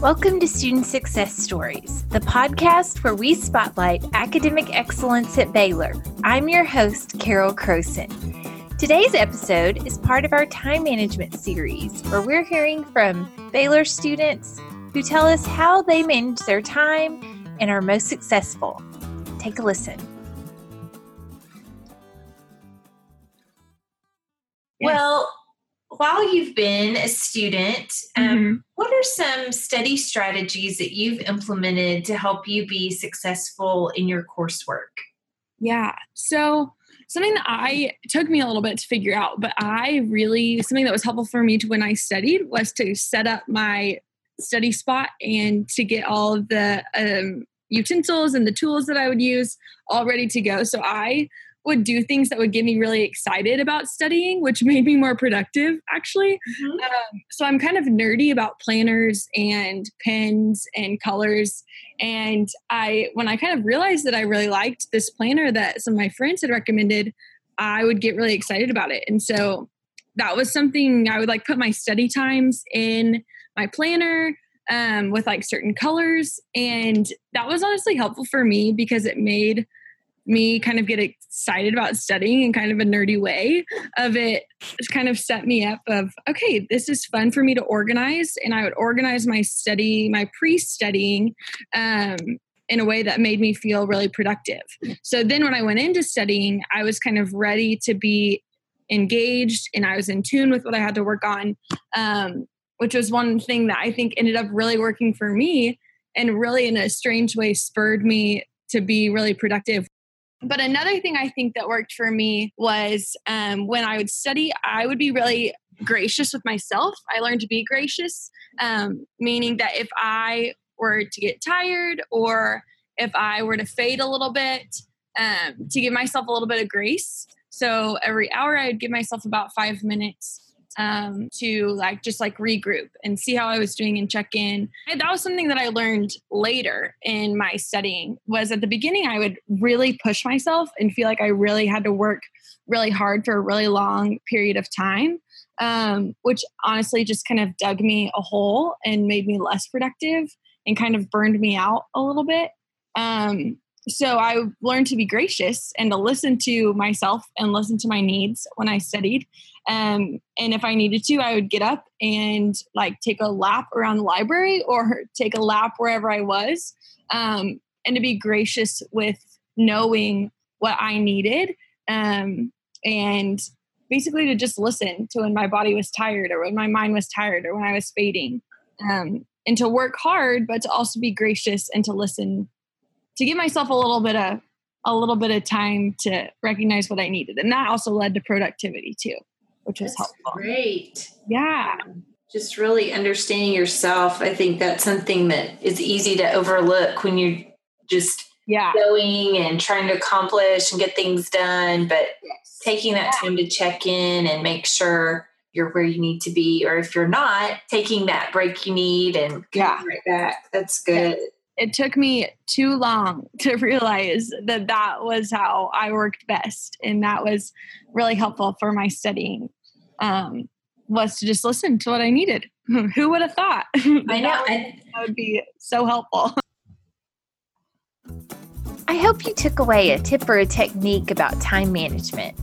Welcome to Student Success Stories, the podcast where we spotlight academic excellence at Baylor. I'm your host, Carol Croson. Today's episode is part of our time management series, where we're hearing from Baylor students who tell us how they manage their time and are most successful. Take a listen. Well, while you've been a student, um, mm-hmm. what are some study strategies that you've implemented to help you be successful in your coursework? Yeah. So, something that I took me a little bit to figure out, but I really, something that was helpful for me to when I studied was to set up my study spot and to get all of the um, utensils and the tools that I would use all ready to go. So, I would do things that would get me really excited about studying, which made me more productive, actually. Mm-hmm. Um, so I'm kind of nerdy about planners and pens and colors. And I, when I kind of realized that I really liked this planner that some of my friends had recommended, I would get really excited about it. And so that was something I would like put my study times in my planner um, with like certain colors. And that was honestly helpful for me because it made me kind of get excited about studying in kind of a nerdy way of it kind of set me up of okay this is fun for me to organize. And i would organize my study my pre-studying um, in a way that made me feel really productive. So then when i went into studying i was kind of ready to be engaged and i was in tune with what i had to work on um, which was one thing that i think ended up really working for me and really in a strange way spurred me to be really productive but another thing I think that worked for me was um, when I would study, I would be really gracious with myself. I learned to be gracious, um, meaning that if I were to get tired or if I were to fade a little bit, um, to give myself a little bit of grace. So every hour, I'd give myself about five minutes um, to like just like regroup and see how I was doing and check in. And that was something that I learned later in my studying. Was at the beginning I would really push myself and feel like I really had to work really hard for a really long period of time, um, which honestly just kind of dug me a hole and made me less productive and kind of burned me out a little bit. Um, so I learned to be gracious and to listen to myself and listen to my needs when I studied. Um, and if I needed to, I would get up and like take a lap around the library or take a lap wherever I was. Um, and to be gracious with knowing what I needed. Um, and basically to just listen to when my body was tired or when my mind was tired or when I was fading. Um, and to work hard, but to also be gracious and to listen to give myself a little bit of a little bit of time to recognize what I needed. And that also led to productivity too, which was helpful. Great. Yeah. Just really understanding yourself. I think that's something that is easy to overlook when you're just yeah. going and trying to accomplish and get things done. But yes. taking that yeah. time to check in and make sure you're where you need to be, or if you're not, taking that break you need and yeah. right back. That's good. Yeah it took me too long to realize that that was how I worked best, and that was really helpful for my studying. Um, was to just listen to what I needed. Who would have thought? I know that would be so helpful. I hope you took away a tip or a technique about time management.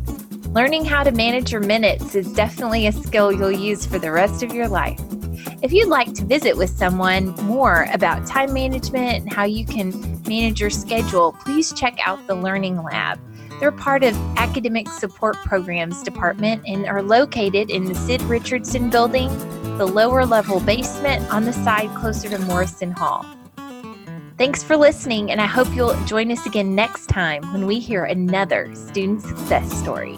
Learning how to manage your minutes is definitely a skill you'll use for the rest of your life. If you'd like to visit with someone more about time management and how you can manage your schedule, please check out the Learning Lab. They're part of Academic Support Programs Department and are located in the Sid Richardson Building, the lower level basement on the side closer to Morrison Hall. Thanks for listening, and I hope you'll join us again next time when we hear another student success story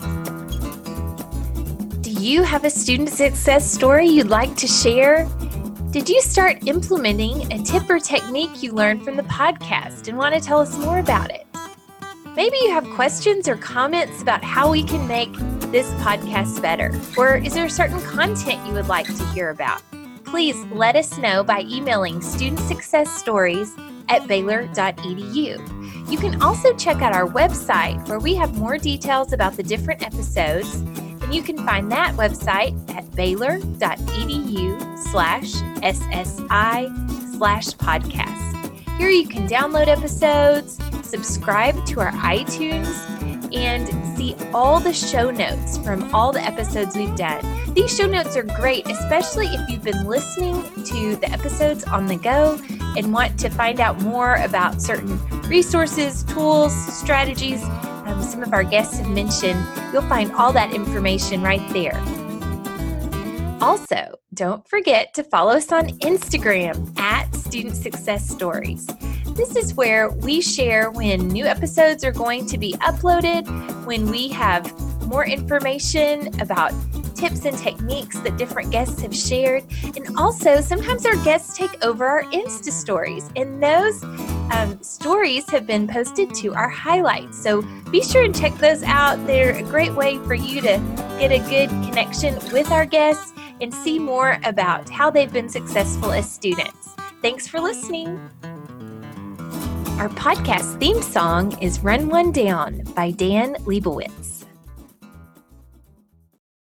you have a student success story you'd like to share? Did you start implementing a tip or technique you learned from the podcast and want to tell us more about it? Maybe you have questions or comments about how we can make this podcast better, or is there certain content you would like to hear about? Please let us know by emailing student success stories at baylor.edu. You can also check out our website where we have more details about the different episodes And you can find that website at baylor.edu slash SSI slash podcast. Here you can download episodes, subscribe to our iTunes, and see all the show notes from all the episodes we've done. These show notes are great, especially if you've been listening to the episodes on the go and want to find out more about certain resources, tools, strategies some of our guests have mentioned. You'll find all that information right there. Also, don't forget to follow us on Instagram at Student Success Stories. This is where we share when new episodes are going to be uploaded, when we have more information about tips and techniques that different guests have shared. And also, sometimes our guests take over our Insta stories, and those um, stories have been posted to our highlights. So be sure and check those out. They're a great way for you to get a good connection with our guests and see more about how they've been successful as students. Thanks for listening. Our podcast theme song is Run One Down by Dan Leibowitz.